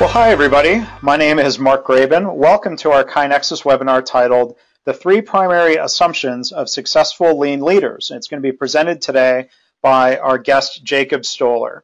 Well, hi everybody. My name is Mark Graban. Welcome to our KaiNexus webinar titled The Three Primary Assumptions of Successful Lean Leaders. And it's going to be presented today by our guest, Jacob Stoller.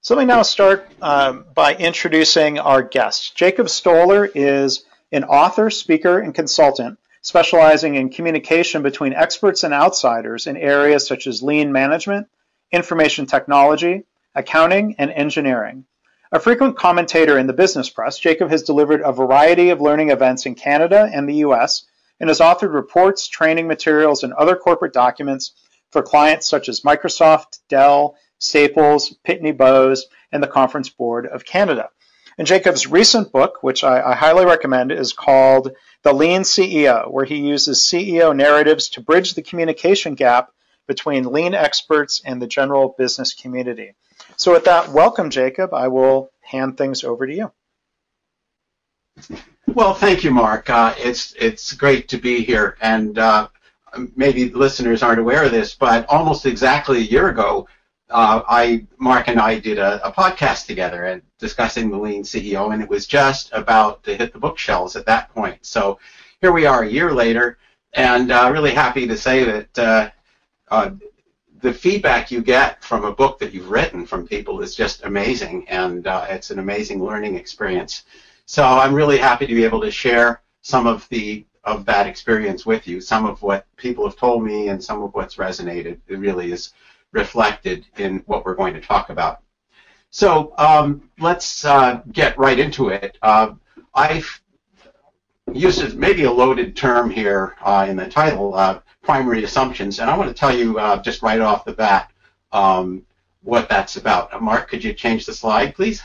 So let me now start um, by introducing our guest. Jacob Stoller is an author, speaker, and consultant specializing in communication between experts and outsiders in areas such as lean management, information technology, accounting, and engineering. A frequent commentator in the business press, Jacob has delivered a variety of learning events in Canada and the US and has authored reports, training materials, and other corporate documents for clients such as Microsoft, Dell, Staples, Pitney Bowes, and the Conference Board of Canada. And Jacob's recent book, which I, I, highly recommend, is called The Lean CEO, where he uses CEO narratives to bridge the communication gap between lean experts and the general business community. So with that, welcome, Jacob. I will hand things over to you. Well, thank you, Mark. Uh, it's it's great to be here, and uh, maybe listeners aren't aware of this, but almost exactly a year ago, uh, I Mark and I did a, a, podcast together and discussing the Lean CEO, and it was just about to hit the bookshelves at that point. So here we are a year later, and uh, really happy to say that uh, uh, the feedback you get from a book that you've written from people is just amazing, and uh, it's an amazing learning experience. So I'm really happy to be able to share some of the of that experience with you. Some of what people have told me, and some of what's resonated. It really is reflected in what we're going to talk about. So um, let's uh, get right into it. Uh, I've used maybe a loaded term here uh, in the title uh, primary assumptions. And I want to tell you uh, just right off the bat um, what that's about. Uh, Mark, could you change the slide, please?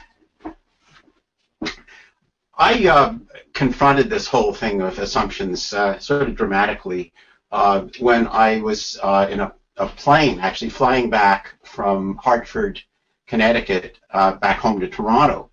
I uh, confronted this whole thing of assumptions uh, sort of dramatically uh, when I was uh, in a, a, plane, actually flying back from Hartford, Connecticut, back home to Toronto.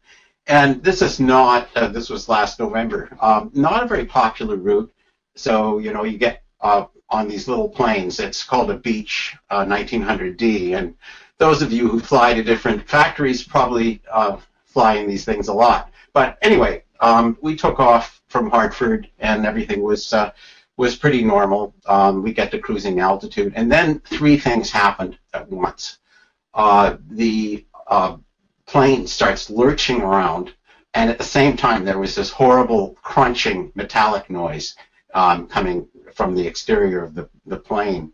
And this is not, this was last November, um, not a very popular route. So, you know, you get uh, on these little planes. It's called a Beech uh, 1900D, and those of you who fly to different factories probably uh, fly in these things a lot. But anyway, um, we took off from Hartford, and everything was uh, was pretty normal. Um, we get to cruising altitude, and then three things happened at once. Uh, the uh, plane starts lurching around, and at the same time, there was this horrible crunching metallic noise um, coming from the exterior of the, the plane.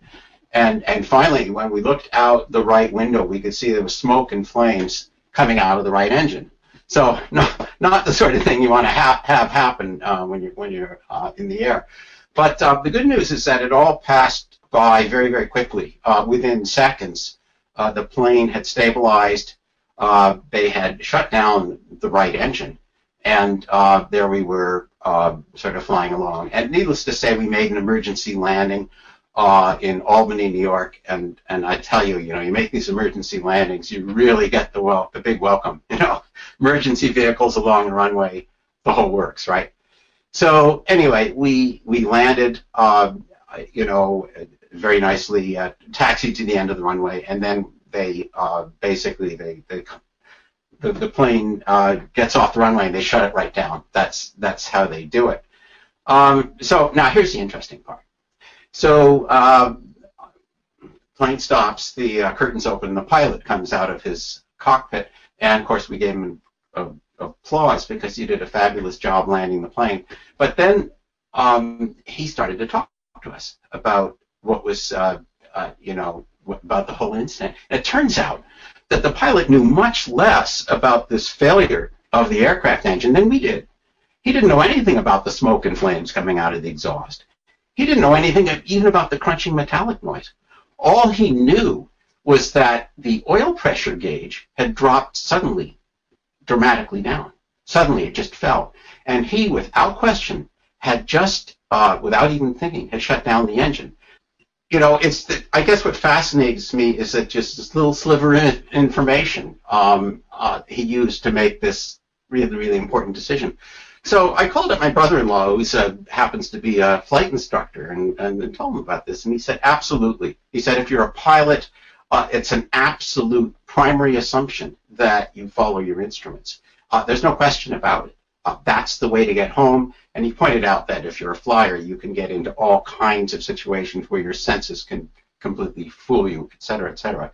And, and finally, when we looked out the right window, we could see there was smoke and flames coming out of the right engine. So not, not the sort of thing you want to ha- have happen uh, when you're, when you're uh, in the air. But uh, the good news is that it all passed by very, very quickly. Uh, within seconds, uh, the plane had stabilized. Uh, they had shut down the right engine. And there we were uh, sort of flying along. And needless to say, we made an emergency landing uh, in Albany, New York, and and I tell you, you know, you make these emergency landings, you really get the well, the big welcome. You know, emergency vehicles along the runway, the whole works, right? So anyway, we we landed, uh, you know, very nicely, uh, taxied to the end of the runway, and then they uh, basically they they the, the plane uh, gets off the runway and they shut it right down. That's that's how they do it. Um, so now here's the interesting part. So uh, plane stops, the uh, curtains open, the pilot comes out of his cockpit, and of course we gave him a, a, applause because he did a fabulous job landing the plane. But then um, he started to talk to us about what was, uh, uh, you know, about the whole incident. It turns out that the pilot knew much less about this failure of the aircraft engine than we did. He didn't know anything about the smoke and flames coming out of the exhaust. He didn't know anything even about the crunching metallic noise. All he knew was that the oil pressure gauge had dropped suddenly, dramatically down. Suddenly it just fell. And he, without question, had just, uh, without even thinking, had shut down the engine you know, it's the, I guess what fascinates me is that just this little sliver of information um, uh, he used to make this really, really important decision. So I called up my brother-in-law, who happens to be a flight instructor, and, and, and told him about this. And he said, absolutely. He said, if you're a pilot, uh, it's an absolute primary assumption that you follow your instruments. Uh, there's no question about it. Uh, that's the way to get home. And he pointed out that if you're a flyer, you can get into all kinds of situations where your senses can completely fool you, et cetera, et cetera.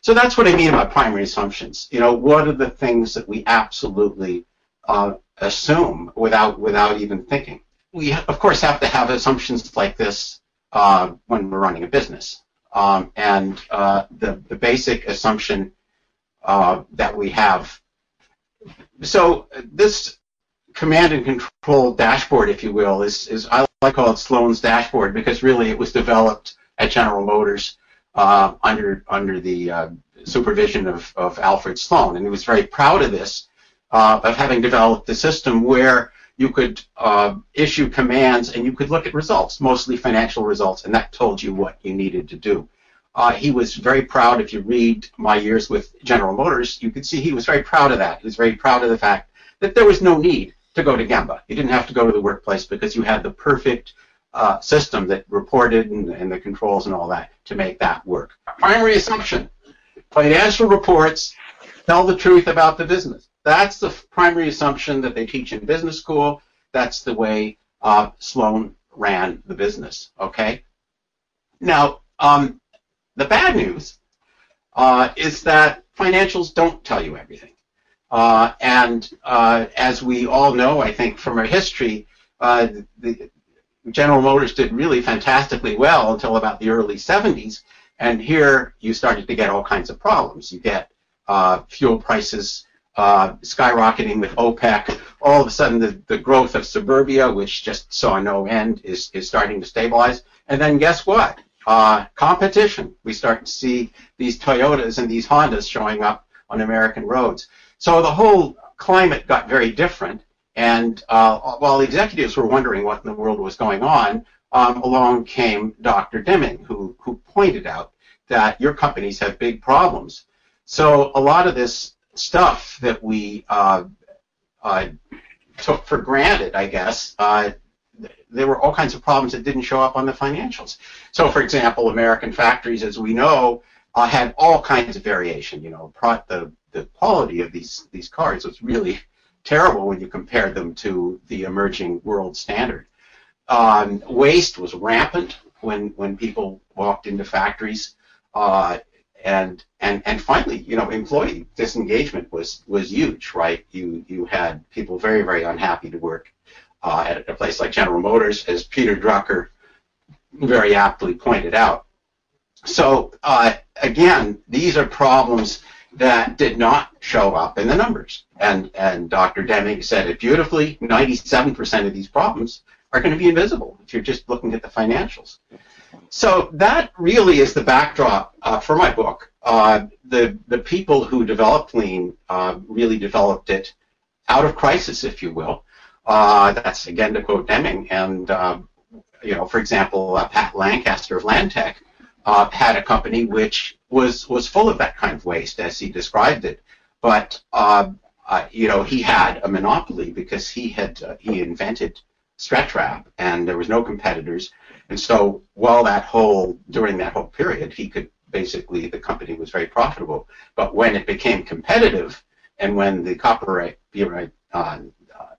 So that's what I mean about primary assumptions. You know, what are the things that we absolutely uh, assume without without even thinking? We of course have to have assumptions like this uh, when we're running a business. Um, and uh, the the basic assumption uh, that we have. So this command and control dashboard, if you will, is is I like to call it Sloan's dashboard because really it was developed at General Motors uh, under under the uh, supervision of, of Alfred Sloan, and he was very proud of this, uh, of having developed a system where you could uh, issue commands and you could look at results, mostly financial results, and that told you what you needed to do. Uh, he was very proud. If you read my years with General Motors, you could see he was very proud of that. He was very proud of the fact that there was no need to go to Gemba. You didn't have to go to the workplace because you had the perfect uh, system that reported and, and, the controls and all that to make that work. Primary assumption, financial reports tell the truth about the business. That's the primary assumption that they teach in business school. That's the way uh, Sloan ran the business, okay? Now, um, the bad news uh, is that financials don't tell you everything. Uh, and uh, as we all know, I think from our history, uh, the, General Motors did really fantastically well until about the early 70s. And here you started to get all kinds of problems. You get uh, fuel prices uh, skyrocketing with OPEC. All of a sudden, the, the growth of suburbia, which just saw no end, is, is starting to stabilize. And then guess what? Uh, competition. We start to see these Toyotas and these Hondas showing up on American roads. So the whole climate got very different. And uh, while the executives were wondering what in the world was going on, um, along came Dr. Deming, who, who pointed out that your companies have big problems. So a lot of this stuff that we uh, uh, took for granted, I guess, uh, there were all kinds of problems that didn't show up on the financials. So, for example, American factories, as we know, uh, had all kinds of variation. You know, the the quality of these these cars was really terrible when you compared them to the emerging world standard. Um, waste was rampant when when people walked into factories, uh, and and and finally, you know, employee disengagement was was huge, right? You you had people very very unhappy to work uh, at a place like General Motors, as Peter Drucker very aptly pointed out. So uh, again, these are problems that did not show up in the numbers. And, and Dr. Deming said it beautifully 97% of these problems are going to be invisible if you're just looking at the financials. So that really is the backdrop uh, for my book. Uh, the, the people who developed Lean uh, really developed it out of crisis, if you will. Uh, that's again to quote Deming. And, uh, you know, for example, uh, Pat Lancaster of Lantech uh, had a company which was was full of that kind of waste, as he described it. But uh, uh, you know, he had a monopoly because he had uh, he invented stretch wrap, and there was no competitors. And so, while that whole during that whole period, he could basically the company was very profitable. But when it became competitive, and when the copyright, uh,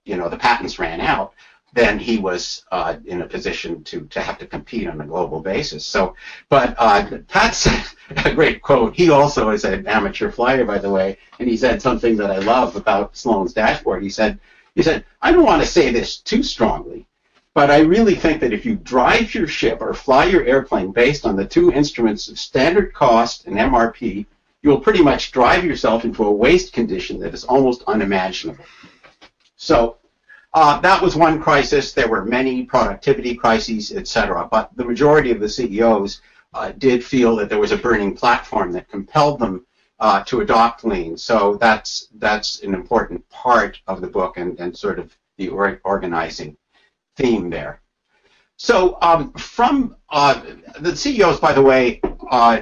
you know, the patents ran out, then he was uh, in a position to, to have to compete on a global basis. So, but uh, Pat's a great quote. He also is an amateur flyer, by the way, and he said something that I love about Sloan's dashboard. He said, he said, I don't want to say this too strongly, but I really think that if you drive your ship or fly your airplane based on the two instruments of standard cost and MRP, you will pretty much drive yourself into a waste condition that is almost unimaginable. So uh, that was one crisis. There were many productivity crises, etc. But the majority of the CEOs uh, did feel that there was a burning platform that compelled them uh, to adopt lean. So that's that's an important part of the book and, and sort of the or organizing theme there. So um, from uh, the CEOs, by the way, uh,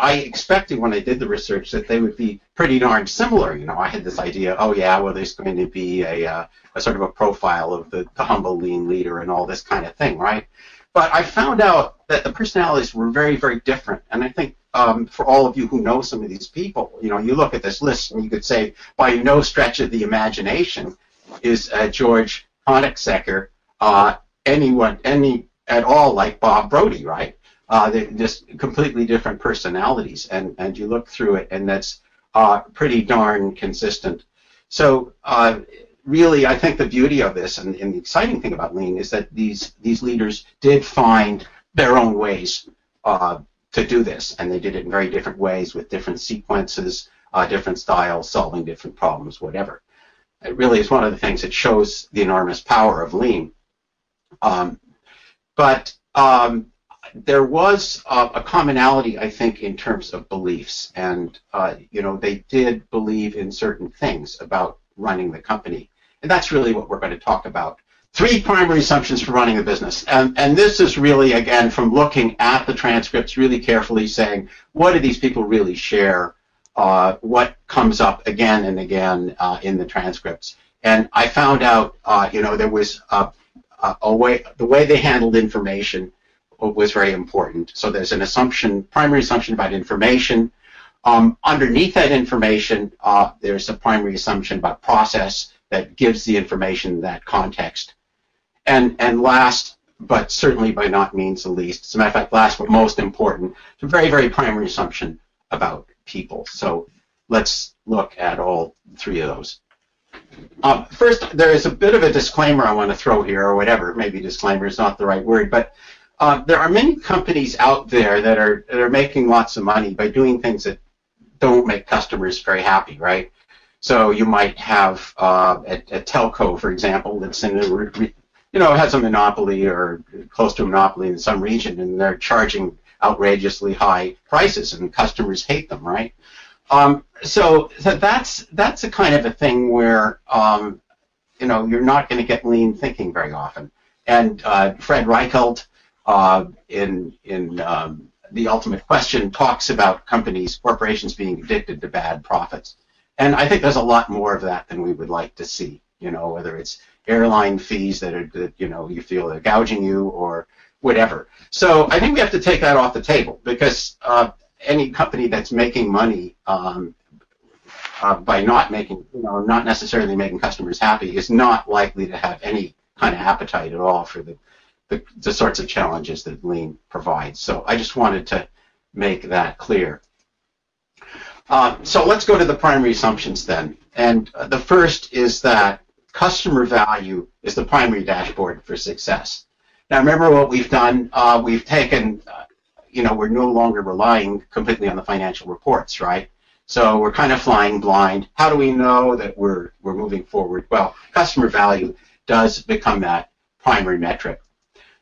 I expected when I did the research that they would be pretty darn similar. You know, I had this idea, oh yeah, well there's going to be a, uh, a sort of a profile of the, the humble lean leader and all this kind of thing, right? But I found out that the personalities were very, very different. And I think um, for all of you who know some of these people, you know, you look at this list and you could say, by no stretch of the imagination, is uh, George Honigsecker uh, anyone, any at all like Bob Brody, right? Uh, they're just completely different personalities, and, and you look through it, and that's uh, pretty darn consistent. So uh, really, I think the beauty of this and, and, the exciting thing about Lean is that these these leaders did find their own ways uh, to do this, and they did it in very different ways with different sequences, uh, different styles, solving different problems, whatever. It really is one of the things that shows the enormous power of Lean. Um, but um, there was uh, a commonality, I think, in terms of beliefs, and uh, you know they did believe in certain things about running the company, and that's really what we're going to talk about. Three primary assumptions for running the business, and and this is really again from looking at the transcripts really carefully, saying what do these people really share, uh, what comes up again and again uh, in the transcripts, and I found out, uh, you know, there was a, a way the way they handled information was very important. So there's an assumption, primary assumption about information. Um, underneath that information, uh, there's a primary assumption about process that gives the information that context. And, and last, but certainly by not means the least, as a matter of fact, last but most important, it's a very, very primary assumption about people. So let's look at all three of those. Um, first, there is a bit of a disclaimer I want to throw here, or whatever. Maybe disclaimer is not the right word, but uh, there are many companies out there that are that are making lots of money by doing things that don't make customers very happy, right? So you might have uh, a, a, telco, for example, that's in a you know has a monopoly or close to a monopoly in some region, and they're charging outrageously high prices, and customers hate them, right? Um, so, so that's that's a kind of a thing where um, you know you're not going to get lean thinking very often. And uh, Fred Reichheld uh, in in um, the ultimate question talks about companies, corporations being addicted to bad profits, and I think there's a lot more of that than we would like to see. You know, whether it's airline fees that are that you know you feel are gouging you or whatever. So I think we have to take that off the table because uh, any company that's making money um, uh, by not making, you know, not necessarily making customers happy is not likely to have any kind of appetite at all for the the, the sorts of challenges that Lean provides. So I just wanted to make that clear. Uh, so let's go to the primary assumptions then. And uh, the first is that customer value is the primary dashboard for success. Now remember what we've done. Uh, we've taken, uh, you know, we're no longer relying completely on the financial reports, right? So we're kind of flying blind. How do we know that we're we're moving forward? Well, customer value does become that primary metric.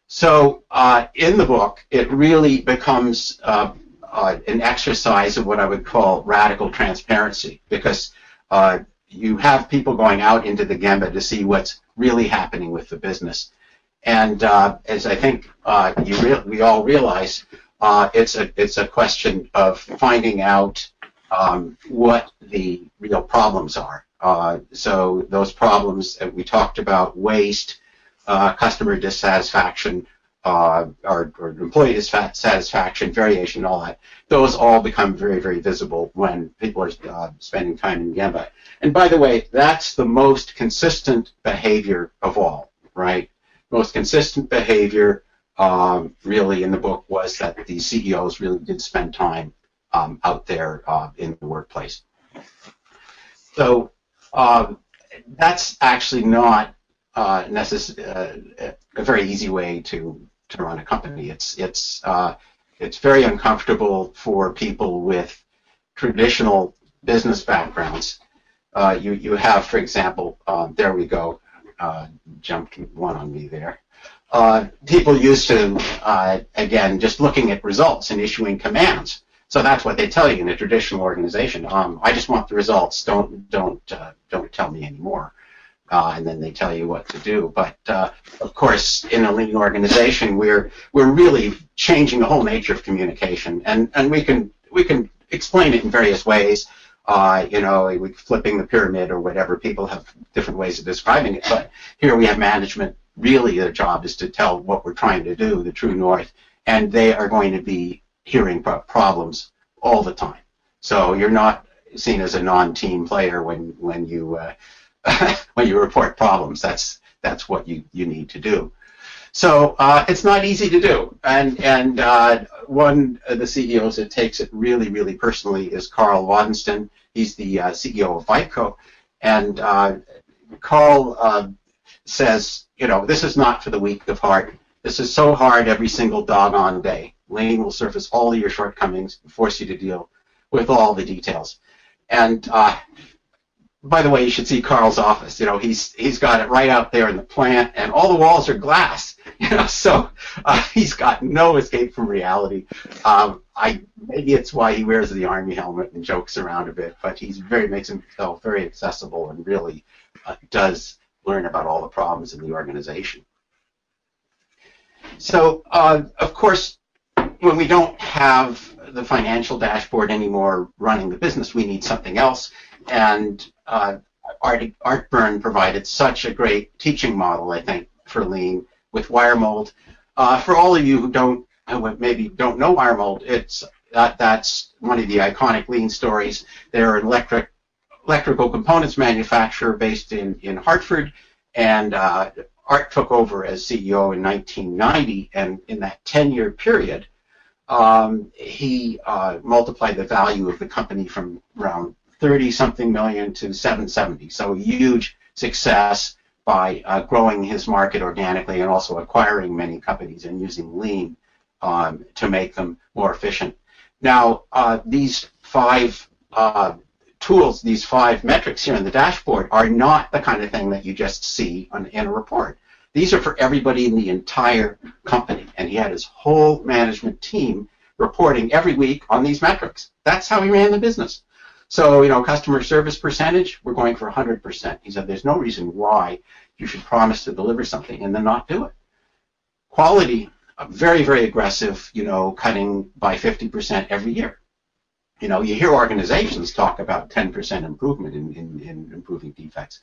So uh, in the book, it really becomes uh, uh, an exercise of what I would call radical transparency because uh, you have people going out into the Gemba to see what's really happening with the business. And uh, as I think uh, we all realize, it's a it's a question of finding out um, what the real problems are. so those problems that we talked about, waste, uh, customer dissatisfaction, uh, or, or, employee dissatisfaction, variation, all that. Those all become very, very visible when people are uh, spending time in Gemba. And by the way, that's the most consistent behavior of all, right? Most consistent behavior um, really in the book was that the CEOs really did spend time um, out there uh, in the workplace. So um, that's actually not uh, necess- uh, a very easy way to to run a company. It's it's uh, it's very uncomfortable for people with traditional business backgrounds. Uh, you you have, for example, uh, there we go, jumped one on me there. people used to again just looking at results and issuing commands. So that's what they tell you in a traditional organization. Um, I just want the results. Don't don't don't tell me anymore uh, and then they tell you what to do. But uh, of course, in a lean organization, we're we're really changing the whole nature of communication, and and we can we can explain it in various ways. Uh, you know, flipping the pyramid or whatever. People have different ways of describing it, but here we have management really their job is to tell what we're trying to do, the true north, and they are going to be hearing problems all the time. So you're not seen as a non-team player when when you uh, when you report problems. That's that's what you, you need to do. So uh, it's not easy to do, and and uh, one of the CEOs that takes it really really personally is Karl Wadensten. He's the uh, CEO of Vibco, and uh, Karl uh, says, you know, this is not for the weak of heart. This is so hard every single doggone day. Lean will surface all your shortcomings and force you to deal with all the details. And uh, by the way, you should see Karl's office. You know, he's he's got it right out there in the plant, and all the walls are glass. You know, so uh, he's got no escape from reality. Um, I maybe it's why he wears the army helmet and jokes around a bit, but he's very makes himself very accessible and really uh, does learn about all the problems in the organization. So, uh, of course, when we don't have the financial dashboard anymore running the business, we need something else. And uh, Art, Byrne provided such a great teaching model, I think, for Lean with WireMold. Uh, for all of you who don't, who maybe don't know WireMold, it's that that's one of the iconic Lean stories. They're an electric electrical components manufacturer based in in Hartford, and uh, Art took over as CEO in 1990, and in that 10-year period, um, he uh, multiplied the value of the company from around 30 something million to 770. So a huge success by uh, growing his market organically and also acquiring many companies and using lean um, to make them more efficient. Now, uh, these five uh, tools, these five metrics here in the dashboard, are not the kind of thing that you just see on, in a report. These are for everybody in the entire company, and he had his whole management team reporting every week on these metrics. That's how he ran the business. So, you know, customer service percentage, we're going for 100%. He said there's no reason why you should promise to deliver something and then not do it. Quality, very, very aggressive, you know, cutting by 50% every year. You know, you hear organizations talk about 10% improvement in, in, in improving defects.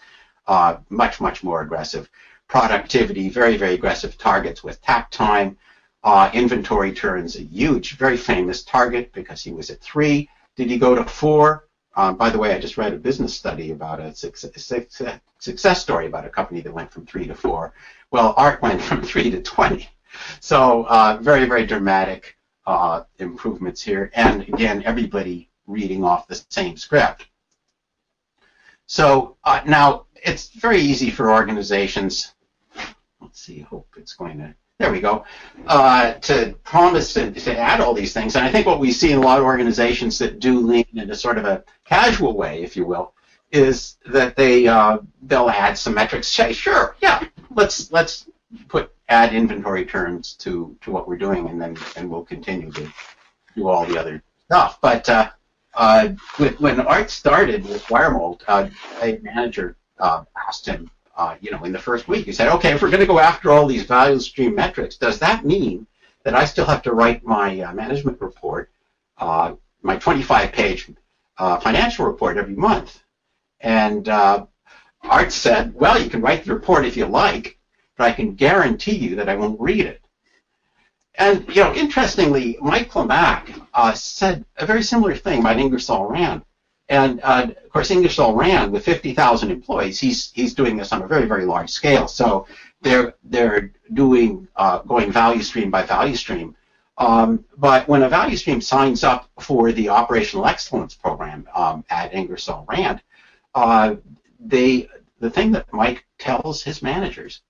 Uh, much, much more aggressive. Productivity, very, very aggressive targets with takt time. Uh, inventory turns, a huge, very famous target because he was at three. Did he go to four? Um, by the way, I just read a business study about a success, success story about a company that went from three to four. Well, Art went from three to 20. So uh, very, very dramatic uh, improvements here. And again, everybody reading off the same script. So uh, now it's very easy for organizations. Let's see, hope it's going to there we go, uh, to promise to, to add all these things. And I think what we see in a lot of organizations that do lean in a sort of a casual way, if you will, is that they uh, they'll add some metrics. Say, sure, yeah, let's let's put add inventory turns to to what we're doing, and then and we'll continue to do all the other stuff. But uh, uh, when Art started with WireMold, uh, a manager uh, asked him, uh, you know, in the first week. He said, okay, if we're going to go after all these value stream metrics, does that mean that I still have to write my uh, management report, uh, my 25-page uh, financial report every month? And uh, Art said, well, you can write the report if you like, but I can guarantee you that I won't read it. And, you know, interestingly, Mike Lamach uh, said a very similar thing about Ingersoll Rand. And uh, of course, Ingersoll Rand with 50,000 employees, he's he's doing this on a very very large scale. So they're they're doing uh, going value stream by value stream. Um, but when a value stream signs up for the operational excellence program um, at Ingersoll Rand, uh, they the thing that Mike tells his managers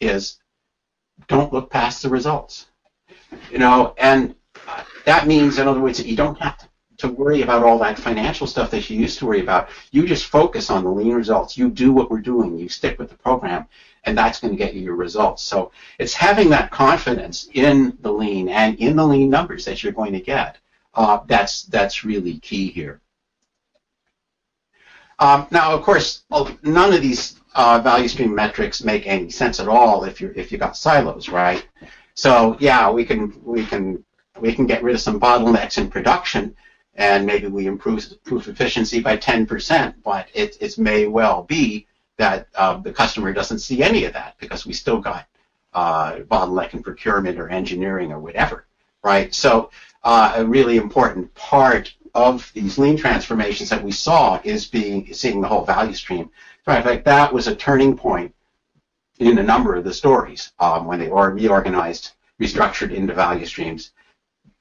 is don't look past the results. You know, and that means, in other words, that you don't have to to worry about all that financial stuff that you used to worry about. You just focus on the lean results. You do what we're doing. You stick with the program, and that's going to get you your results. So it's having that confidence in the lean and in the lean numbers that you're going to get. Uh, that's that's really key here. Um, now, of course, none of these uh, value stream metrics make any sense at all if you if you got silos, right? So yeah, we can we can we can get rid of some bottlenecks in production, and maybe we improve, efficiency by 10%, but it, it may well be that uh, the customer doesn't see any of that because we still got uh, bottleneck in procurement or engineering or whatever, right? So uh, a really important part of these lean transformations that we saw is being seeing the whole value stream. In fact, that was a turning point in a number of the stories um, when they were reorganized, restructured into value streams.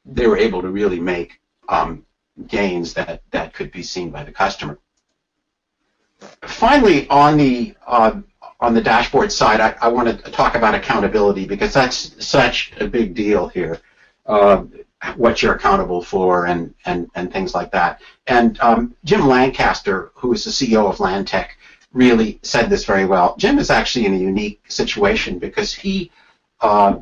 They were able to really make um, gains that, that could be seen by the customer. Finally, on the uh, on the dashboard side, I, I, want to talk about accountability because that's such a big deal here. Uh, what you're accountable for and, and, and things like that. And um, Jim Lancaster, who is the CEO of Lantech, really said this very well. Jim is actually in a unique situation because he uh,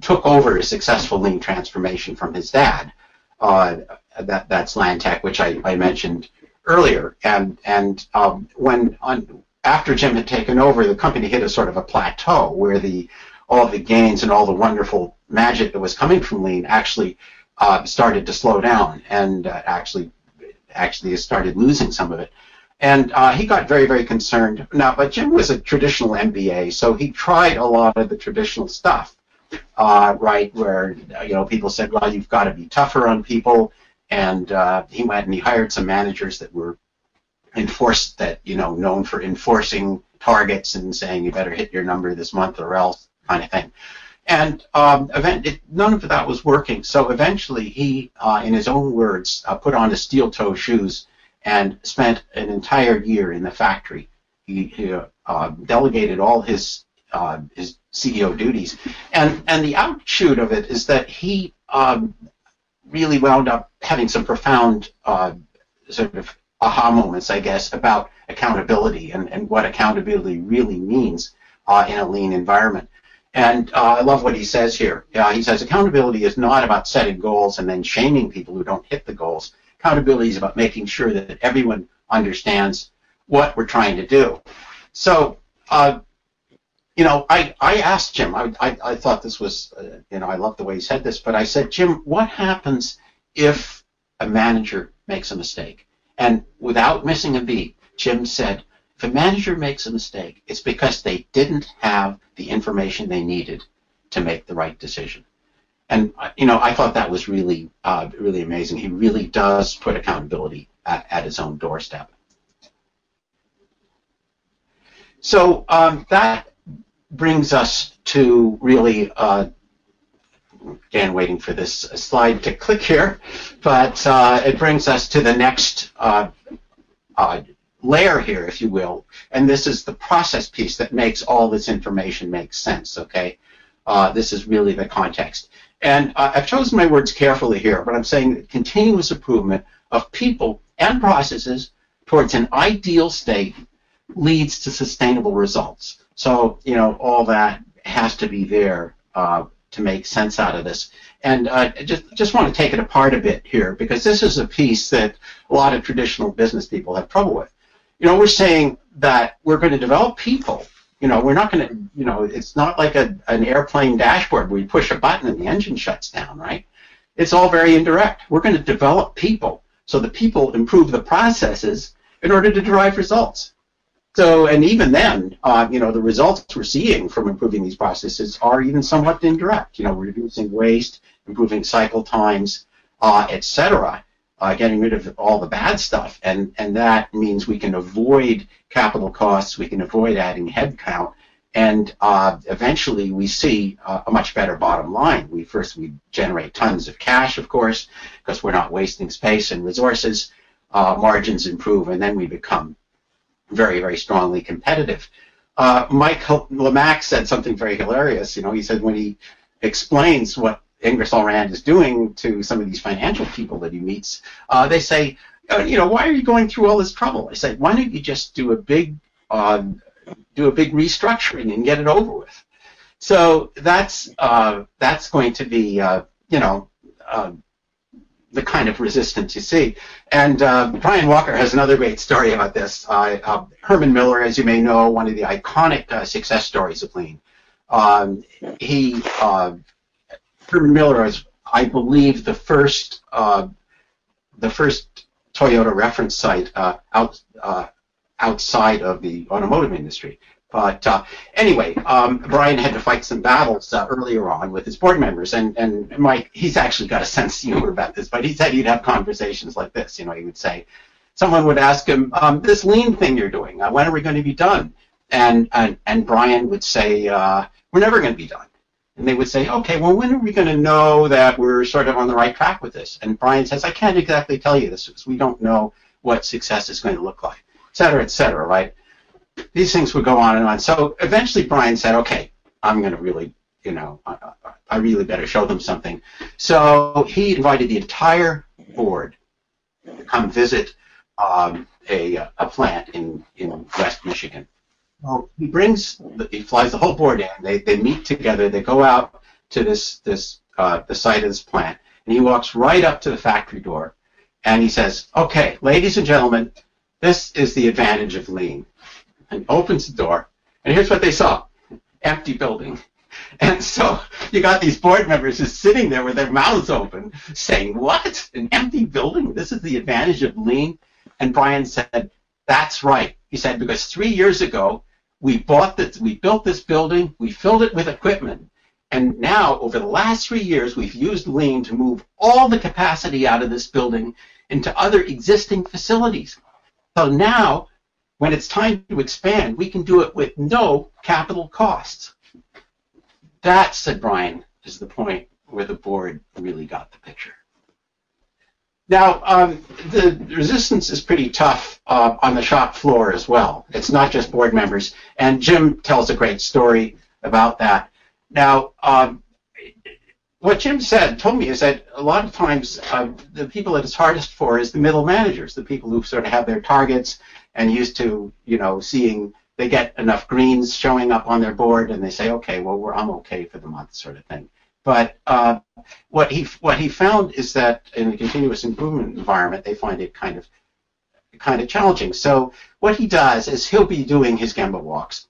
took over a successful lean transformation from his dad. Uh, that, that's Lantech, which I, I mentioned earlier. And and um, when on after Jim had taken over, the company hit a sort of a plateau where the all the gains and all the wonderful magic that was coming from lean actually uh, started to slow down and uh, actually actually started losing some of it. And uh, he got very, very concerned. Now, but Jim was a traditional MBA, so he tried a lot of the traditional stuff, uh, right? Where you know people said, "Well, you've got to be tougher on people," and uh, he went and he hired some managers that were enforced that you know known for enforcing targets and saying you better hit your number this month or else kind of thing. And um, event, it, none of that was working. So eventually, he, uh, in his own words, uh, put on his steel toe shoes and spent an entire year in the factory. He, he uh, delegated all his uh, his CEO duties, and and the outshoot of it is that he um, really wound up having some profound uh, sort of aha moments, I guess, about accountability and, and what accountability really means uh, in a lean environment. And uh, I love what he says here. Uh, he says accountability is not about setting goals and then shaming people who don't hit the goals. Accountability is about making sure that everyone understands what we're trying to do. So, uh, you know, I, I asked Jim, I, I, I thought this was, uh, you know, I love the way he said this, but I said, Jim, what happens if a manager makes a mistake? And without missing a beat, Jim said, if a manager makes a mistake, it's because they didn't have the information they needed to make the right decision. And you know, I thought that was really, uh, really amazing. He really does put accountability at, at his own doorstep. So um, that brings us to really, uh, again, waiting for this slide to click here, but uh, it brings us to the next uh, uh, layer here, if you will, and this is the process piece that makes all this information make sense, okay? Uh, this is really the context. And uh, I've chosen my words carefully here, but I'm saying that continuous improvement of people and processes towards an ideal state leads to sustainable results. So, you know, all that has to be there uh, to make sense out of this. And uh, just just want to take it apart a bit here because this is a piece that a lot of traditional business people have trouble with you know, we're saying that we're going to develop people. You know, we're not going to, you know, it's not like a, an airplane dashboard where you push a button and the engine shuts down, right? It's all very indirect. We're going to develop people so the people improve the processes in order to derive results. So, and even then, uh, you know, the results we're seeing from improving these processes are even somewhat indirect. You know, reducing waste, improving cycle times, uh, et cetera uh, getting rid of all the bad stuff, and and that means we can avoid capital costs, we can avoid adding headcount, and uh, eventually we see uh, a much better bottom line. We first we generate tons of cash, of course, because we're not wasting space and resources. Uh, margins improve, and then we become very very strongly competitive. Uh, Mike Lamach said something very hilarious. You know, he said when he explains what Ingersoll Rand is doing to some of these financial people that he meets, uh, they say, uh, you know, why are you going through all this trouble? I said, why don't you just do a big, uh, do a big restructuring and get it over with? So that's uh, that's going to be, uh, you know, uh, the kind of resistance you see. And Brian Walker has another great story about this. Herman Miller, as you may know, one of the iconic success stories of Lean. Um, he Herman Miller is, I believe, the first uh, the first Toyota reference site uh, out uh, outside of the automotive industry. But uh, anyway, um, Brian had to fight some battles uh, earlier on with his board members, and and Mike, he's actually got a sense of humor about this. But he said he'd have conversations like this. You know, he would say, someone would ask him, um, "This lean thing you're doing, uh, when are we going to be done?" And and and Brian would say, uh, "We're never going to be done." And they would say, "Okay, well, when are we going to know that we're sort of on the right track with this?" And Brian says, "I can't exactly tell you this because we don't know what success is going to look like, et cetera, et cetera, right?" These things would go on and on. So eventually Brian said, okay, I'm going to really, you know, I, I, really better show them something. So he invited the entire board to come visit um, a, a plant in, in West Michigan. He brings, he flies the whole board in. They, they meet together. They go out to this, this uh, the site of this plant, and he walks right up to the factory door, and he says, okay, ladies and gentlemen, this is the advantage of lean and opens the door, and here's what they saw: empty building. And so you got these board members just sitting there with their mouths open, saying, "What? An empty building? This is the advantage of lean." And Brian said, "That's right." He said because three years ago we bought this, we built this building, we filled it with equipment, and now over the last three years we've used lean to move all the capacity out of this building into other existing facilities. So now when it's time to expand, we can do it with no capital costs. That, said Brian, is the point where the board really got the picture. Now, um, the resistance is pretty tough uh, on the shop floor as well. It's not just board members, and Jim tells a great story about that. Now, um, what Jim said told me is that a lot of times uh, the people that it's hardest for is the middle managers, the people who sort of have their targets and used to, you know, seeing they get enough greens showing up on their board, and they say, okay, well, I'm okay for the month, sort of thing. But uh, what he what he found is that in a continuous improvement environment, they find it kind of kind of challenging. So what he does is he'll be doing his Gemba walks,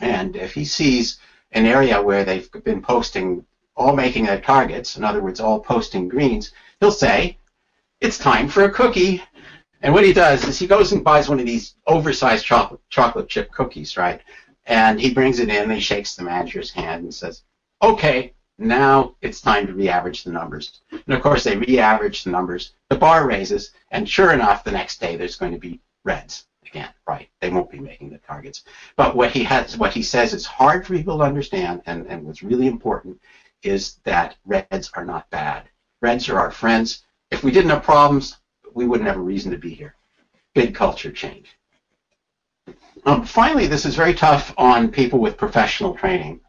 and if he sees an area where they've been posting all making their targets, in other words, all posting greens, he'll say, "It's time for a cookie." And what he does is he goes and buys one of these oversized chocolate, chocolate chip cookies, right? And he brings it in and he shakes the manager's hand and says, okay, now it's time to re-average the numbers. And of course, they re-average the numbers. The bar raises, and sure enough, the next day there's going to be reds again. Right? They won't be making the targets. But what he has, what he says, is hard for people to understand, and, and what's really important is that reds are not bad. Reds are our friends. If we didn't have problems, we wouldn't have a reason to be here. Big culture change. Um, finally, this is very tough on people with professional training.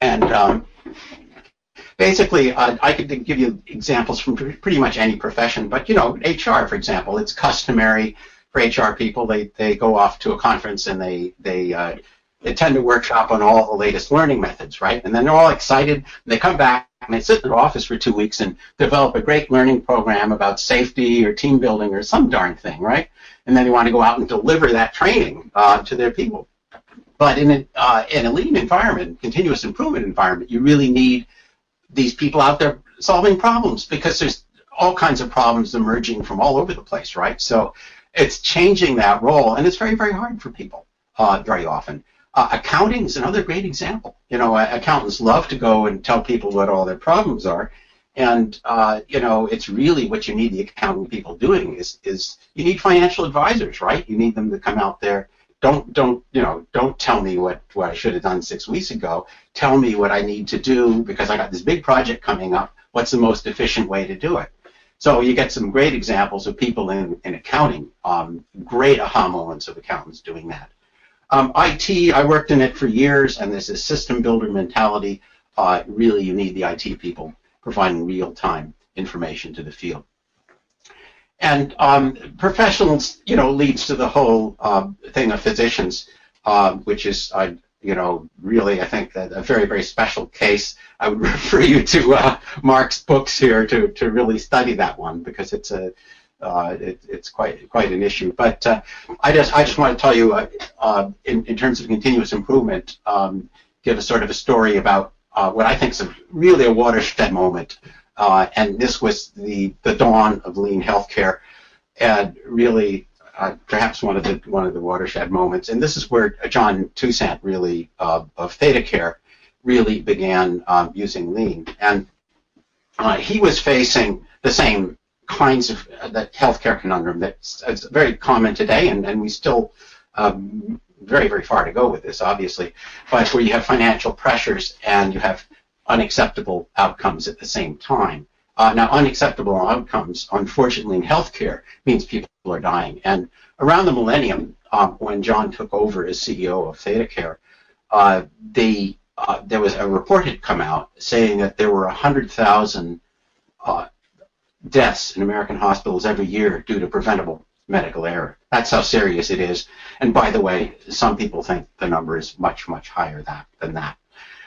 And um, basically, I could give you examples from pretty much any profession, but you know, HR, for example, it's customary for HR people. They, they go off to a conference and they, they uh, attend a workshop on all the latest learning methods, right? And then they're all excited, they come back and they sit in their office for two weeks and develop a great learning program about safety or team building or some darn thing, right? And then they want to go out and deliver that training uh, to their people. But in a, uh, in a lean environment, continuous improvement environment, you really need these people out there solving problems because there's all kinds of problems emerging from all over the place, right? So it's changing that role, and it's very, very hard for people uh, very often. Uh, accounting is another great example. You know, accountants love to go and tell people what all their problems are, and uh, you know, it's really what you need the accounting people doing is is you need financial advisors, right? You need them to come out there. Don't don't you know? Don't tell me what what I should have done six weeks ago. Tell me what I need to do because I got this big project coming up. What's the most efficient way to do it? So you get some great examples of people in, in accounting, um, great aha moments of accountants doing that. Um, IT, I worked in it for years, and there's a system builder mentality. Uh, really, you need the IT people providing real-time information to the field. And um, professionals, you know, leads to the whole uh, thing of physicians, uh, which is, uh, you know, really, I think, a, a, very, very special case. I would refer you to uh, Mark's books here to, to really study that one because it's a uh, it, it's quite quite an issue. But uh, I just I just want to tell you, uh, uh, in, in terms of continuous improvement, um, give a sort of a story about uh, what I think is a, really a watershed moment. and this was the the dawn of lean healthcare, and really uh, perhaps one of the one of the watershed moments, and this is where John Toussaint really uh, of ThedaCare really began um, using lean, and uh, he was facing the same kinds of uh, that healthcare conundrum that's, that's very common today, and, and we still um, very very far to go with this, obviously, but where you have financial pressures and you have unacceptable outcomes at the same time. Uh, now, unacceptable outcomes, unfortunately, in healthcare means people are dying. And around the millennium, um, when John took over as CEO of ThedaCare, uh, the, uh, there was a report had come out saying that there were 100,000 uh, deaths in American hospitals every year due to preventable medical error. That's how serious it is. And by the way, some people think the number is much, much higher that, than that.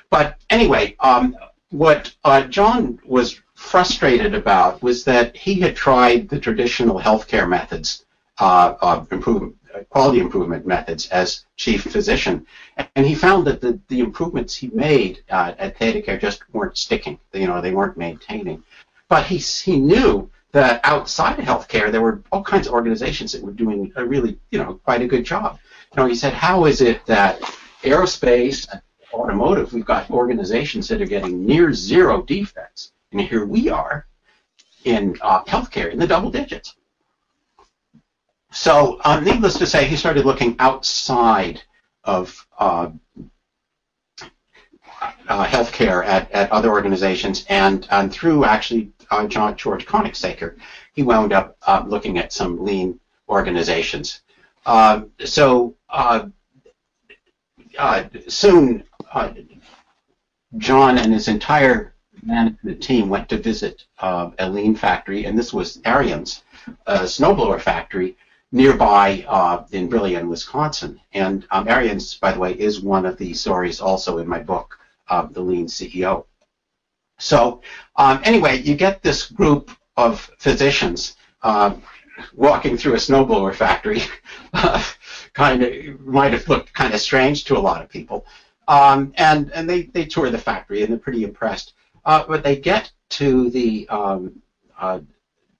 But anyway, um, what uh, John was frustrated about was that he had tried the traditional healthcare methods, uh, improvement, quality improvement methods as chief physician, and he found that the, the improvements he made uh, at ThedaCare just weren't sticking. You know, they weren't maintaining. But he, he knew that outside of healthcare, there were all kinds of organizations that were doing a really, you know, quite a good job. You know, he said, how is it that aerospace, automotive, we've got organizations that are getting near zero defects, and here we are in uh, healthcare in the double digits. So, uh, needless to say, he started looking outside of uh, uh, healthcare at, at other organizations, and, and through actually uh, John George Koenigsaecker, he wound up uh, looking at some lean organizations. Um, so uh, uh, soon, uh, John and his entire management team went to visit a lean factory, and this was Ariens, a snowblower factory nearby uh, in Brillion, Wisconsin. And um, Ariens, by the way, is one of the stories also in my book, uh, The Lean CEO. So um, anyway, you get this group of physicians uh, walking through a snowblower factory. kind of might have looked kind of strange to a lot of people. Um, and and they, they tour the factory and they're pretty impressed. Uh, but they get to the um, uh,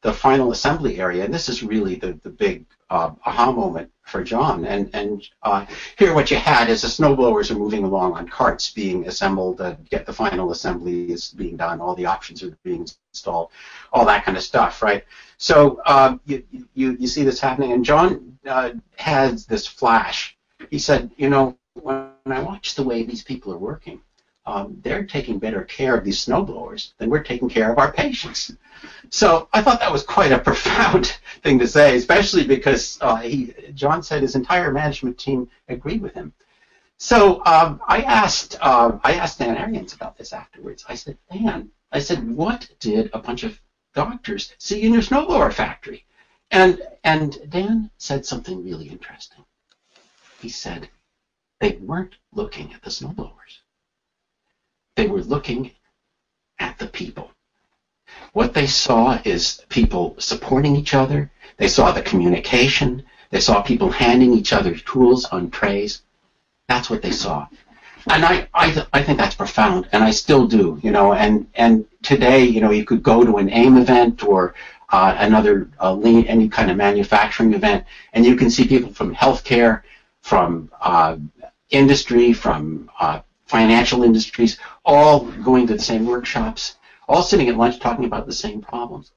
the final assembly area, and this is really the, the big uh, aha moment for John. And and uh, here what you had is the snowblowers are moving along on carts being assembled, uh, get the final assembly is being done, all the options are being installed, all that kind of stuff, right? So um, you, you, you see this happening, and John uh, has this flash. He said, you know, when I watch the way these people are working, um, they're taking better care of these snowblowers than we're taking care of our patients. So I thought that was quite a profound thing to say, especially because uh, he, John said his entire management team agreed with him. So um, I asked uh, I asked Dan Ariens about this afterwards. I said, Dan, I said, what did a bunch of doctors see in your snowblower factory? And and Dan said something really interesting. He said they weren't looking at the snowblowers. They were looking at the people. What they saw is people supporting each other. They saw the communication. They saw people handing each other tools on trays. That's what they saw. And I, I, th- I think that's profound, and I still do, you know. And, and today, you know, you could go to an AIM event or uh, another uh, lean, any kind of manufacturing event, and you can see people from healthcare, from uh, industry, from uh, financial industries, all going to the same workshops, all sitting at lunch talking about the same problems.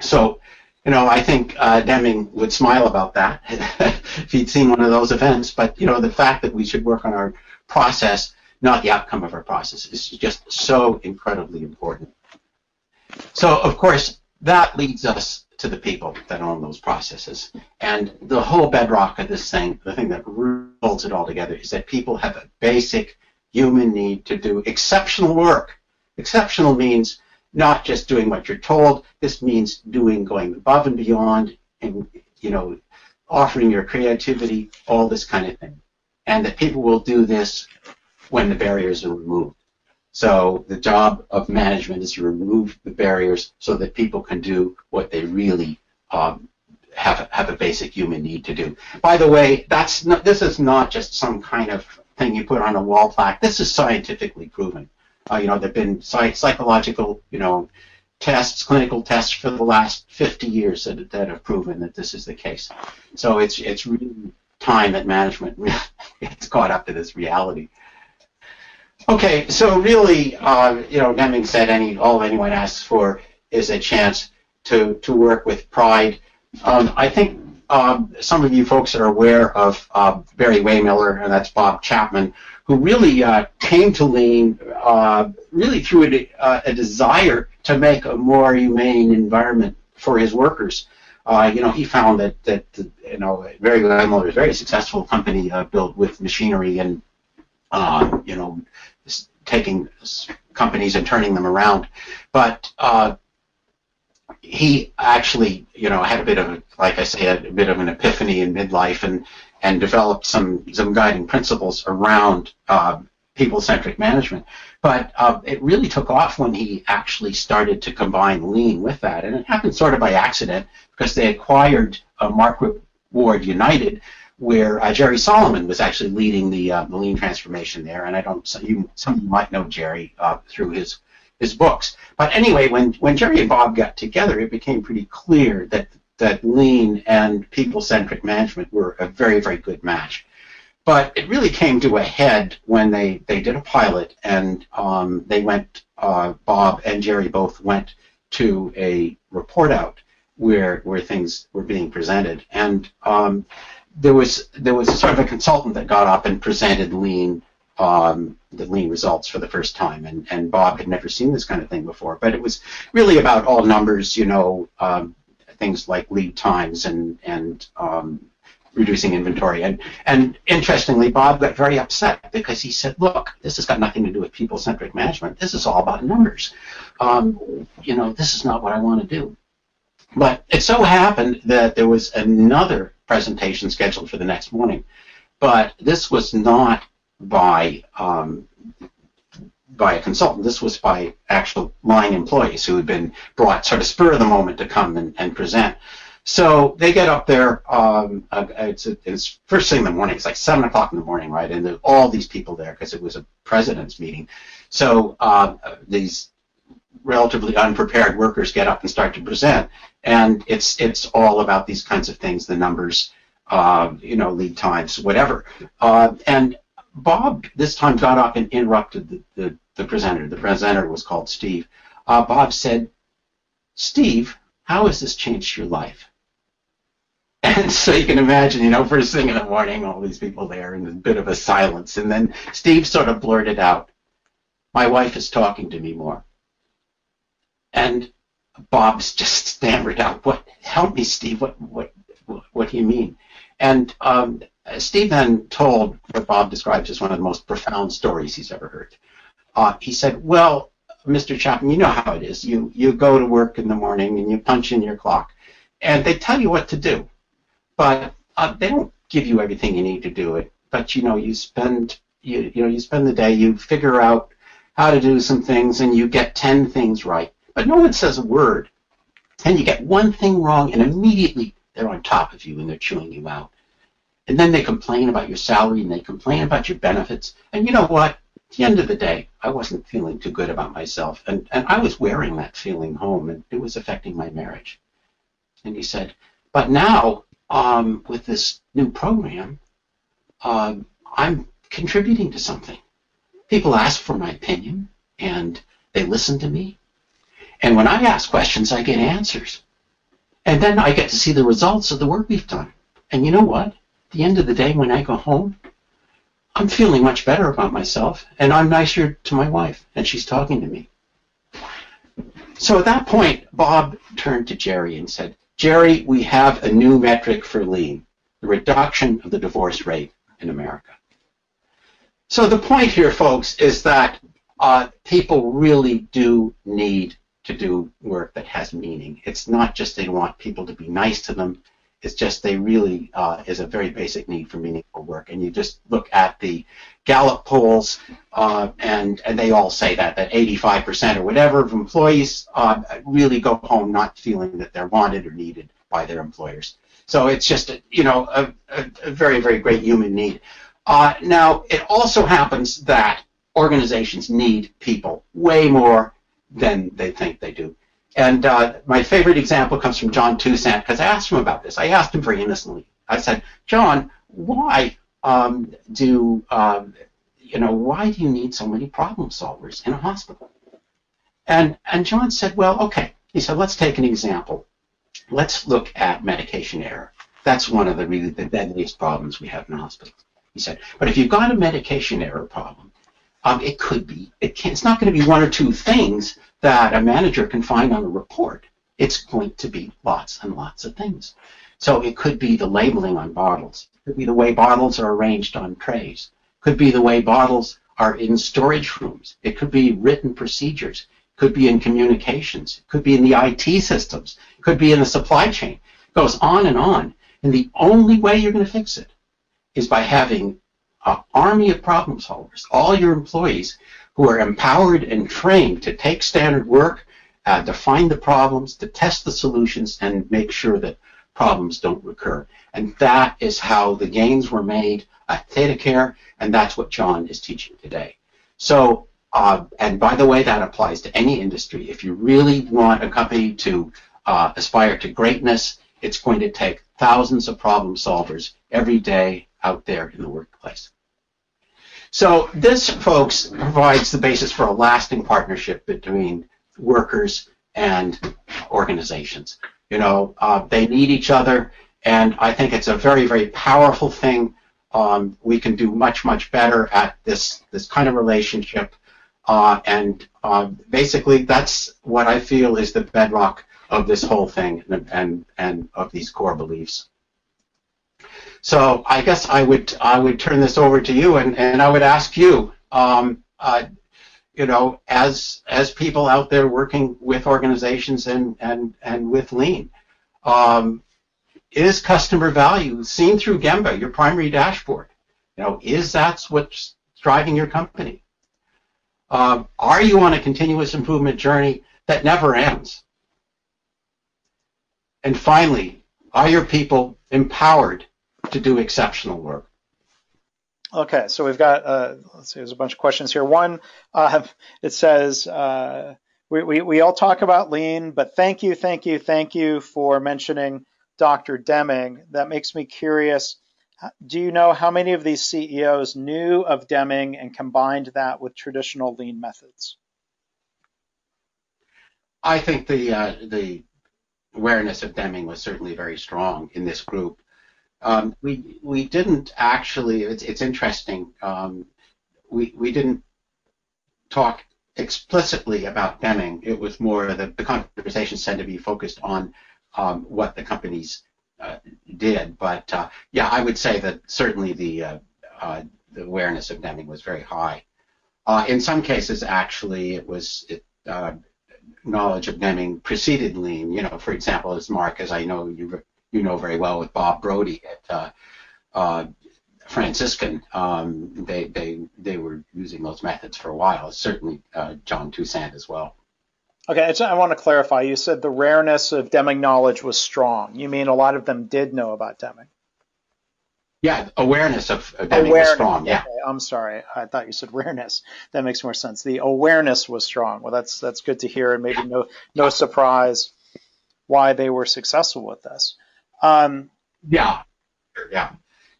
So, you know, I think uh, Deming would smile about that if he'd seen one of those events. But you know, the fact that we should work on our process, not the outcome of our process, is just so incredibly important. So, of course, that leads us to the people that own those processes. And the whole bedrock of this thing, the thing that holds it all together, is that people have a basic human need to do exceptional work. Exceptional means not just doing what you're told. This means doing, going above and beyond, and you know, offering your creativity, all this kind of thing. And that people will do this when the barriers are removed. So the job of management is to remove the barriers so that people can do what they really um, have have a basic human need to do. By the way, that's not, this is not just some kind of thing you put on a wall plaque. This is scientifically proven. Uh, you know, there've been psych- psychological, you know, tests, clinical tests for the last 50 years that, that have proven that this is the case. So it's it's really time that management gets caught up to this reality. Okay, so really, uh, you know, Deming said any all anyone asks for is a chance to to work with pride. Um, I think um, some of you folks that are aware of uh, Barry-Wehmiller, and that's Bob Chapman, who really uh, came to Lean uh, really through a, uh, a, desire to make a more humane environment for his workers. Uh, you know, he found that that you know Barry-Wehmiller is a very successful company uh, built with machinery and you know taking companies and turning them around, but he actually, you know, had a bit of, like I say, a, bit of an epiphany in midlife and and developed some some guiding principles around uh, people-centric management. But uh, it really took off when he actually started to combine lean with that, and it happened sort of by accident because they acquired uh, Marquip Ward United, where uh, Jerry Solomon was actually leading the, uh, the lean transformation there. And I don't, some, you, some of you might know Jerry uh, through his his books. But anyway, when, when Jerry and Bob got together, it became pretty clear that, that lean and people-centric management were a very, very good match. But it really came to a head when they, they did a pilot and um, they went, uh, Bob and Jerry both went to a report out where, where things were being presented. And um, there was there was sort of a consultant that got up and presented lean um, the lean results for the first time, and, and Bob had never seen this kind of thing before. But it was really about all numbers, you know, um, things like lead times and and um, reducing inventory. And and interestingly, Bob got very upset because he said, "Look, this has got nothing to do with people-centric management. This is all about numbers. Um, you know, this is not what I want to do." But it so happened that there was another presentation scheduled for the next morning, but this was not by um, by a consultant. This was by actual line employees who had been brought sort of spur of the moment to come and, and present. So they get up there. Um, it's, it's, first thing in the morning. It's like seven o'clock in the morning, right? And there's all these people there because it was a president's meeting. So uh, these relatively unprepared workers get up and start to present, and it's it's all about these kinds of things, the numbers, uh, you know, lead times, whatever. Uh, and Bob this time got up and interrupted the, the, the presenter. The presenter was called Steve. Uh, Bob said, Steve, how has this changed your life? And so you can imagine, you know, first thing in the morning, all these people there and a bit of a silence. And then Steve sort of blurted out, My wife is talking to me more. And Bob's just stammered out, "What? Help me, Steve. What? What? What do you mean?" And um, Steve then told what Bob describes as one of the most profound stories he's ever heard. Uh, he said, "Well, Mr. Chapman, you know how it is. You you go to work in the morning and you punch in your clock, and they tell you what to do, but uh, they don't give you everything you need to do it. But you know, you spend you you know you spend the day, you figure out how to do some things, and you get ten things right." But no one says a word. And you get one thing wrong, and immediately they're on top of you and they're chewing you out. And then they complain about your salary and they complain about your benefits. And you know what? At the end of the day, I wasn't feeling too good about myself. And, and I was wearing that feeling home, and it was affecting my marriage. And he said, But now, um, with this new program, uh, I'm contributing to something. People ask for my opinion, and they listen to me, and when I ask questions, I get answers. And then I get to see the results of the work we've done. And you know what? The end of the day, when I go home, I'm feeling much better about myself, and I'm nicer to my wife, and she's talking to me. So at that point, Bob turned to Jerry and said, Jerry, we have a new metric for lean, the reduction of the divorce rate in America. So the point here, folks, is that uh, people really do need to do work that has meaning. It's not just they want people to be nice to them. It's just they really uh, is a very basic need for meaningful work. And you just look at the Gallup polls, uh, and and they all say that that 85% or whatever of employees uh, really go home not feeling that they're wanted or needed by their employers. So it's just a, you know a, a, a very very great human need. Uh, now it also happens that organizations need people way more than they think they do. And uh, my favorite example comes from John Toussaint because I asked him about this. I asked him very innocently. I said, John, why um, do um, you know why do you need so many problem solvers in a hospital? And and John said, well, okay. He said, let's take an example. Let's look at medication error. That's one of the really the deadliest problems we have in hospitals. He said, but if you've got a medication error problem, um, it could be, it it's not going to be one or two things that a manager can find on a report. It's going to be lots and lots of things. So it could be the labeling on bottles. It could be the way bottles are arranged on trays. It could be the way bottles are in storage rooms. It could be written procedures. It could be in communications. It could be in the IT systems. It could be in the supply chain. It goes on and on. And the only way you're going to fix it is by having an army of problem solvers, all your employees who are empowered and trained to take standard work, uh, to find the problems, to test the solutions, and make sure that problems don't recur. And that is how the gains were made at ThedaCare, and that's what John is teaching today. So, uh, and by the way, that applies to any industry. If you really want a company to uh, aspire to greatness, it's going to take thousands of problem solvers every day out there in the workplace. So this, folks, provides the basis for a lasting partnership between workers and organizations. You know, uh, they need each other, and I think it's a very, very powerful thing. Um, we can do much, much better at this this kind of relationship, uh, and uh, basically that's what I feel is the bedrock of this whole thing and and, and of these core beliefs. So I guess I would I would turn this over to you, and, and I would ask you, um, uh, you know, as as people out there working with organizations and and and with Lean, um, is customer value seen through Gemba, your primary dashboard? You know, is that what's driving your company? Um, are you on a continuous improvement journey that never ends? And finally, are your people empowered to do exceptional work. Okay, so we've got, uh, let's see, there's a bunch of questions here. One, uh, it says, uh, we, we, we all talk about lean, but thank you, thank you, thank you for mentioning Dr. Deming. That makes me curious. Do you know how many of these CEOs knew of Deming and combined that with traditional lean methods? I think the uh, the awareness of Deming was certainly very strong in this group. Um, we we didn't actually. It's it's interesting. Um, we we didn't talk explicitly about Deming. It was more the the conversations tend to be focused on um, what the companies uh, did. But uh, yeah, I would say that certainly the uh, uh the awareness of Deming was very high. Uh, in some cases, actually, it was it, uh, knowledge of Deming preceded Lean. You know, for example, as Mark, as I know you you know very well with Bob Brody at uh, uh, Franciscan. Um, they they they were using those methods for a while. Certainly uh, John Toussaint as well. Okay, I want to clarify. You said the rareness of Deming knowledge was strong. You mean a lot of them did know about Deming? Yeah, awareness of Deming awareness. was strong. Yeah. Okay, I'm sorry. I thought you said rareness. That makes more sense. The awareness was strong. Well, that's that's good to hear, and maybe no no surprise why they were successful with this. Um, yeah, yeah,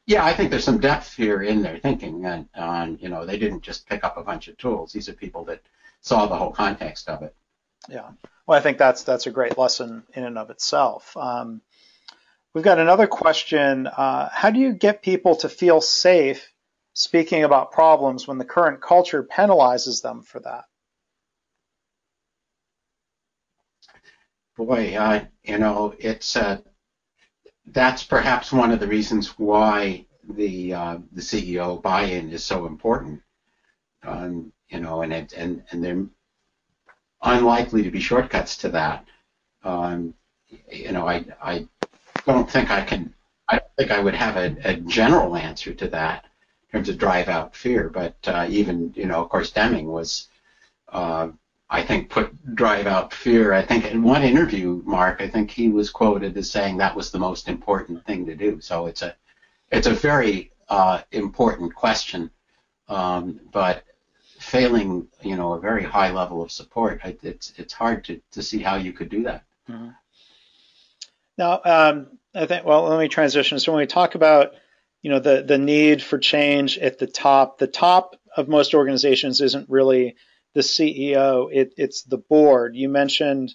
yeah. I think there's some depth here in their thinking, and on you know they didn't just pick up a bunch of tools. These are people that saw the whole context of it. Yeah. Well, I think that's that's a great lesson in and of itself. Um, we've got another question. Uh, how do you get people to feel safe speaking about problems when the current culture penalizes them for that? Boy, uh, you know, it's uh, that's perhaps one of the reasons why the uh, the CEO buy-in is so important. Um, you know, and it, and and there unlikely to be shortcuts to that. Um, you know, I I don't think I can. I don't think I would have a, a general answer to that in terms of drive out fear. But uh, even you know, of course, Deming was uh, I think, put drive out fear. I think in one interview, Mark, I think he was quoted as saying that was the most important thing to do. So it's a it's a very uh, important question, um, but failing, you know, a very high level of support, it's it's hard to, to see how you could do that. Mm-hmm. Now, um, I think. Well, let me transition. So when we talk about, you know, the the need for change at the top, the top of most organizations isn't really the CEO. It, it's the board. You mentioned.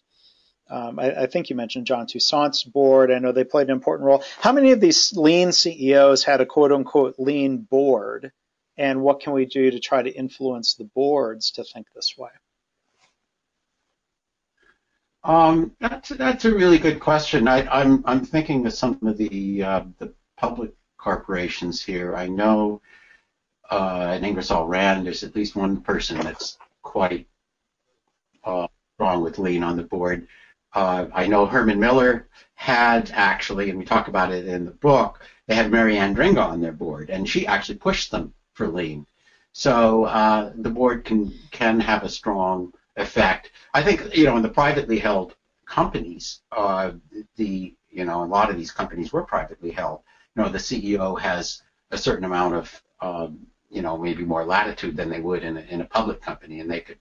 Um, I, I, think you mentioned John Toussaint's board. I know they played an important role. How many of these lean CEOs had a quote unquote lean board? And what can we do to try to influence the boards to think this way? Um, that's that's a really good question. I, am I'm, I'm thinking of some of the uh, the public corporations here. I know uh, in Ingersoll Rand, there's at least one person that's quite uh, strong with lean on the board. Uh, I know Herman Miller had actually, and we talk about it in the book, they had Mary Andringa on their board, and she actually pushed them for lean. So uh, the board can can have a strong effect. I think you know in the privately held companies, uh, the you know a lot of these companies were privately held. You know the CEO has a certain amount of um, you know maybe more latitude than they would in a, in a public company, and they could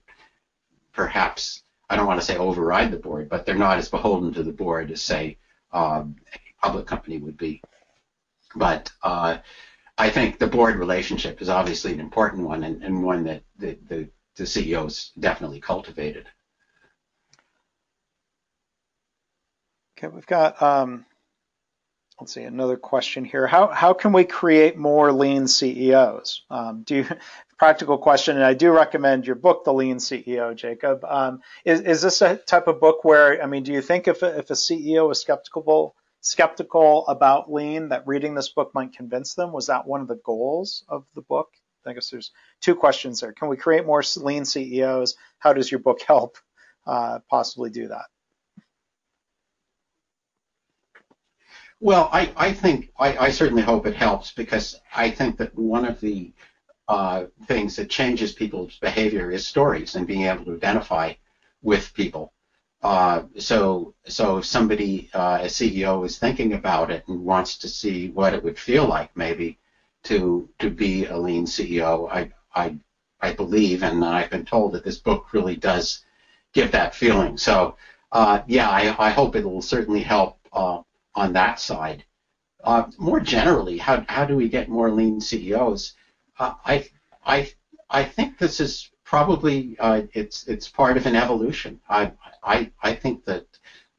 perhaps I don't want to say override the board, but they're not as beholden to the board as say um, a public company would be. But uh, I think the board relationship is obviously an important one and, and one that the, the, the CEOs definitely cultivated. Okay, we've got um, let's see another question here. How how can we create more lean CEOs? Um, do you, practical question, and I do recommend your book, The Lean CEO, Jacob. Um, is is this a type of book where I mean, do you think if a, if a CEO is skeptical skeptical about lean that reading this book might convince them? Was that one of the goals of the book? I guess there's two questions there. Can we create more lean CEOs? How does your book help uh, possibly do that? Well, I, I think I, I, certainly hope it helps because I think that one of the uh, things that changes people's behavior is stories and being able to identify with people. Uh, so, so if somebody, uh, a CEO, is thinking about it and wants to see what it would feel like, maybe to to be a lean CEO, I I I believe, and I've been told that this book really does give that feeling. So, uh, yeah, I, I hope it will certainly help uh, on that side. Uh, more generally, how how do we get more lean CEOs? Uh, I I I think this is probably uh, it's it's part of an evolution. I I I think that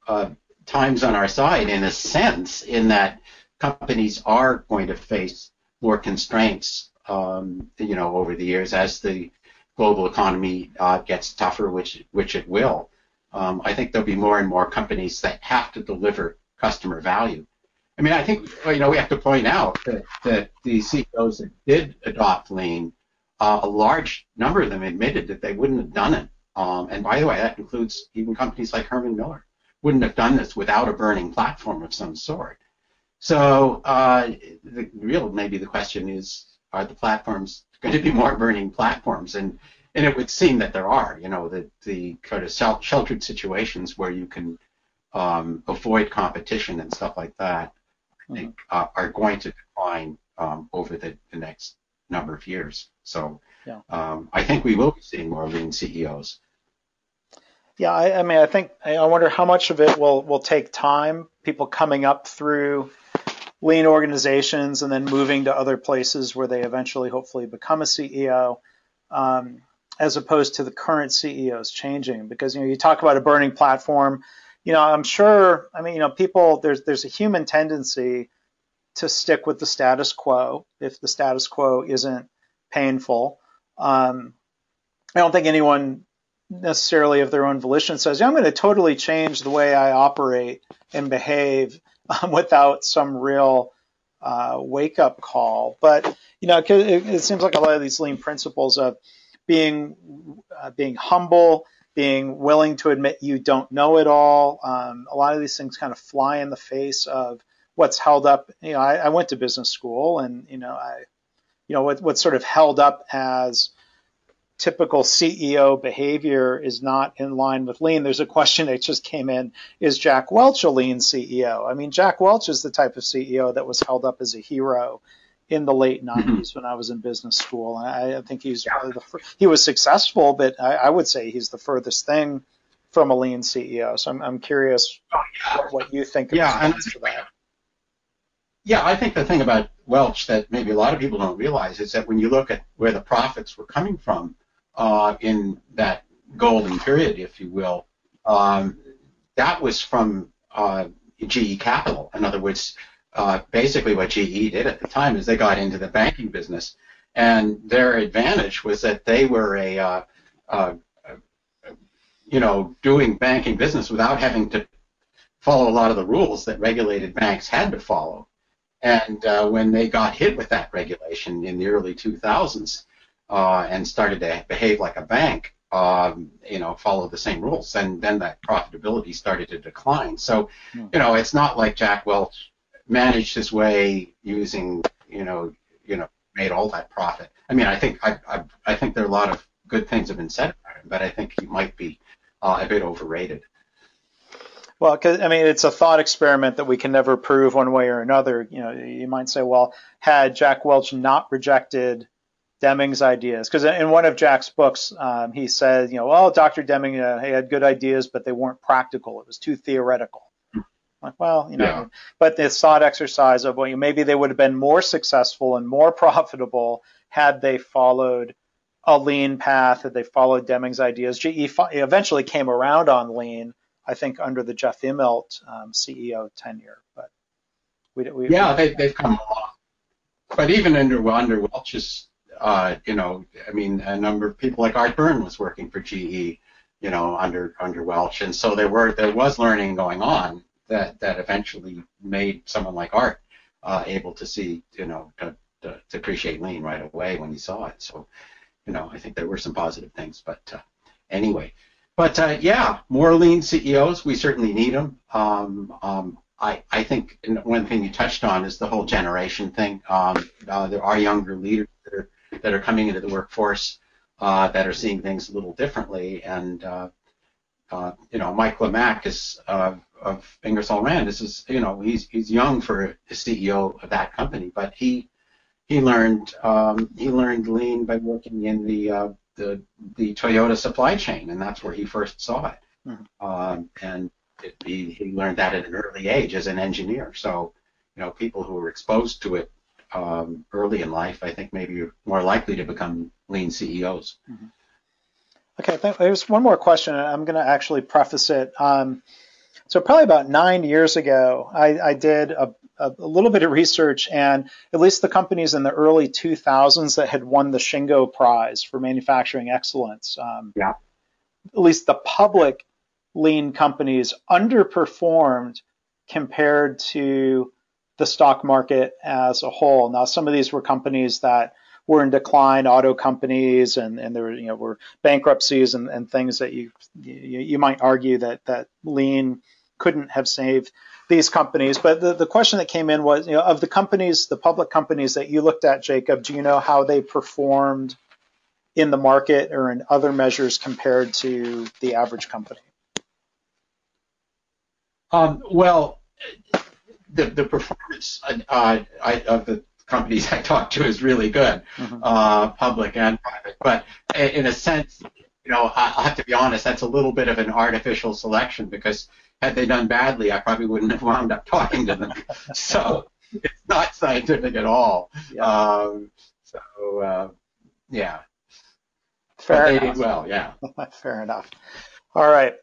uh, times on our side, in a sense, in that companies are going to face more constraints, um, you know, over the years as the global economy uh, gets tougher, which which it will. Um, I think there'll be more and more companies that have to deliver customer value. I mean, I think you know we have to point out that, that the CEOs that did adopt lean uh, a large number of them admitted that they wouldn't have done it. Um, and by the way, that includes even companies like Herman Miller wouldn't have done this without a burning platform of some sort. So uh, the real maybe the question is, are the platforms going to be more burning platforms? And and it would seem that there are. You know, the the kind of sheltered situations where you can um, avoid competition and stuff like that, I think, uh, are going to decline um, over the, the next number of years. So yeah. um, I think we will be seeing more lean CEOs. Yeah, I, I, mean, I think I wonder how much of it will will take time. People coming up through lean organizations and then moving to other places where they eventually, hopefully, become a CEO, um, as opposed to the current CEOs changing. Because you know, you talk about a burning platform. You know, I'm sure. I mean, you know, people. There's there's a human tendency to stick with the status quo if the status quo isn't painful. Um, I don't think anyone necessarily of their own volition says, yeah, I'm going to totally change the way I operate and behave um, without some real uh, wake up call. But, you know, it, it, seems like a lot of these lean principles of being, uh, being humble, being willing to admit you don't know it all. Um, a lot of these things kind of fly in the face of what's held up. You know, I, I went to business school and, you know, I, you know, what, what's sort of held up as typical CEO behavior is not in line with lean. There's a question that just came in. Is Jack Welch a lean CEO? I mean, Jack Welch is the type of CEO that was held up as a hero in the late 90s mm-hmm. when I was in business school. And I, I think he's yeah. the, he was successful, but I, I, would say he's the furthest thing from a lean CEO. So I'm, I'm curious oh, yeah. what, what, you think yeah, and, that. Yeah, I think the thing about Welch that maybe a lot of people don't realize is that when you look at where the profits were coming from uh, in that golden period, if you will, um, that was from uh, GE Capital. In other words, uh, basically what GE did at the time is they got into the banking business, and their advantage was that they were a, uh, uh, you know, doing banking business without having to follow a lot of the rules that regulated banks had to follow. And uh, when they got hit with that regulation in the early 2000s uh, and started to behave like a bank, um, you know, follow the same rules, and then that profitability started to decline. So, hmm. you know, it's not like Jack Welch managed his way using, you know, you know, made all that profit. I mean, I think I, I, I think there are a lot of good things have been said about him, but I think he might be uh, a bit overrated. Well, cause, I mean, it's a thought experiment that we can never prove one way or another. You know, you might say, well, had Jack Welch not rejected Deming's ideas, because in one of Jack's books, um, he said, you know, well, Dr. Deming, uh, he had good ideas, but they weren't practical. It was too theoretical. Like, well, you know, yeah. but this thought exercise of well, maybe they would have been more successful and more profitable had they followed a lean path, had they followed Deming's ideas. GE eventually came around on lean, I think, under the Jeff Immelt um, CEO tenure. But we, we yeah, we, they, have come along. But even under under Welch's, uh, you know, I mean, a number of people like Art Byrne was working for GE, you know, under under Welch, and so there were there was learning going on that that eventually made someone like Art uh, able to see, you know, to, to, to, appreciate lean right away when he saw it. So, you know, I think there were some positive things. But uh, anyway, but uh, yeah, more lean CEOs. We certainly need them. Um, um, I, I think one thing you touched on is the whole generation thing. Um, uh, there are younger leaders that are, that are coming into the workforce uh, that are seeing things a little differently, and uh, you know, Mike Lamach is uh, of Ingersoll Rand. This is, you know, he's he's young for a CEO of that company, but he he learned um, he learned lean by working in the uh, the the Toyota supply chain, and that's where he first saw it. Mm-hmm. Um, and it, he he learned that at an early age as an engineer. So, you know, people who were exposed to it um, early in life, I think maybe you're more likely to become lean CEOs. Mm-hmm. Okay, there's one more question, and I'm going to actually preface it. Um, so probably about nine years ago, I, I did a, a, little bit of research, and at least the companies in the early 2000s that had won the Shingo Prize for manufacturing excellence, um, yeah. at least the public lean companies underperformed compared to the stock market as a whole. Now, some of these were companies that were in decline, auto companies, and, and there were, you know, were bankruptcies and, and things that you, you, you might argue that that lean couldn't have saved these companies. But the, the question that came in was, you know, of the companies, the public companies that you looked at, Jacob, do you know how they performed in the market or in other measures compared to the average company? Um, well, the, the performance uh, I, of the companies I talk to is really good, mm-hmm. uh, public and private. But in a sense, you know, I, have to be honest, that's a little bit of an artificial selection because had they done badly, I probably wouldn't have wound up talking to them. so it's not scientific at all. Yeah. Um, so uh, yeah. Fair but enough. Well, yeah. Fair enough. All right.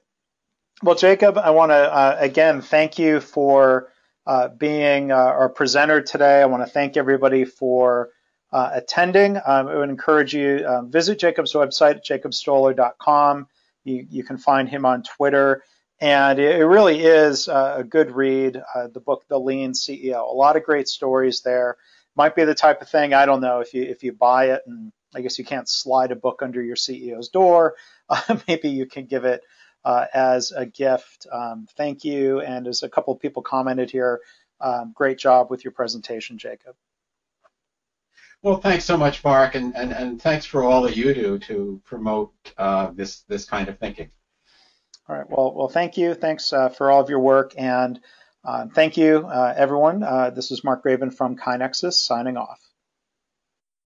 Well, Jacob, I want to uh, again thank you for uh, being uh, our presenter today. I want to thank everybody for uh, attending. Um, I would encourage you um, visit Jacob's website jacobstoller.com. You, you can find him on Twitter, and it, it really is a good read. Uh, the book, The Lean CEO, a lot of great stories there. Might be the type of thing I don't know if you if you buy it, and I guess you can't slide a book under your CEO's door. maybe you can give it uh, as a gift. Um, thank you. And as a couple of people commented here, um, great job with your presentation, Jacob. Well, thanks so much, Mark, and, and, and thanks for all that you do to promote uh, this this kind of thinking. All right. Well, well, thank you. Thanks uh, for all of your work, and uh, thank you, uh, everyone. Uh, this is Mark Graban from KaiNexus signing off.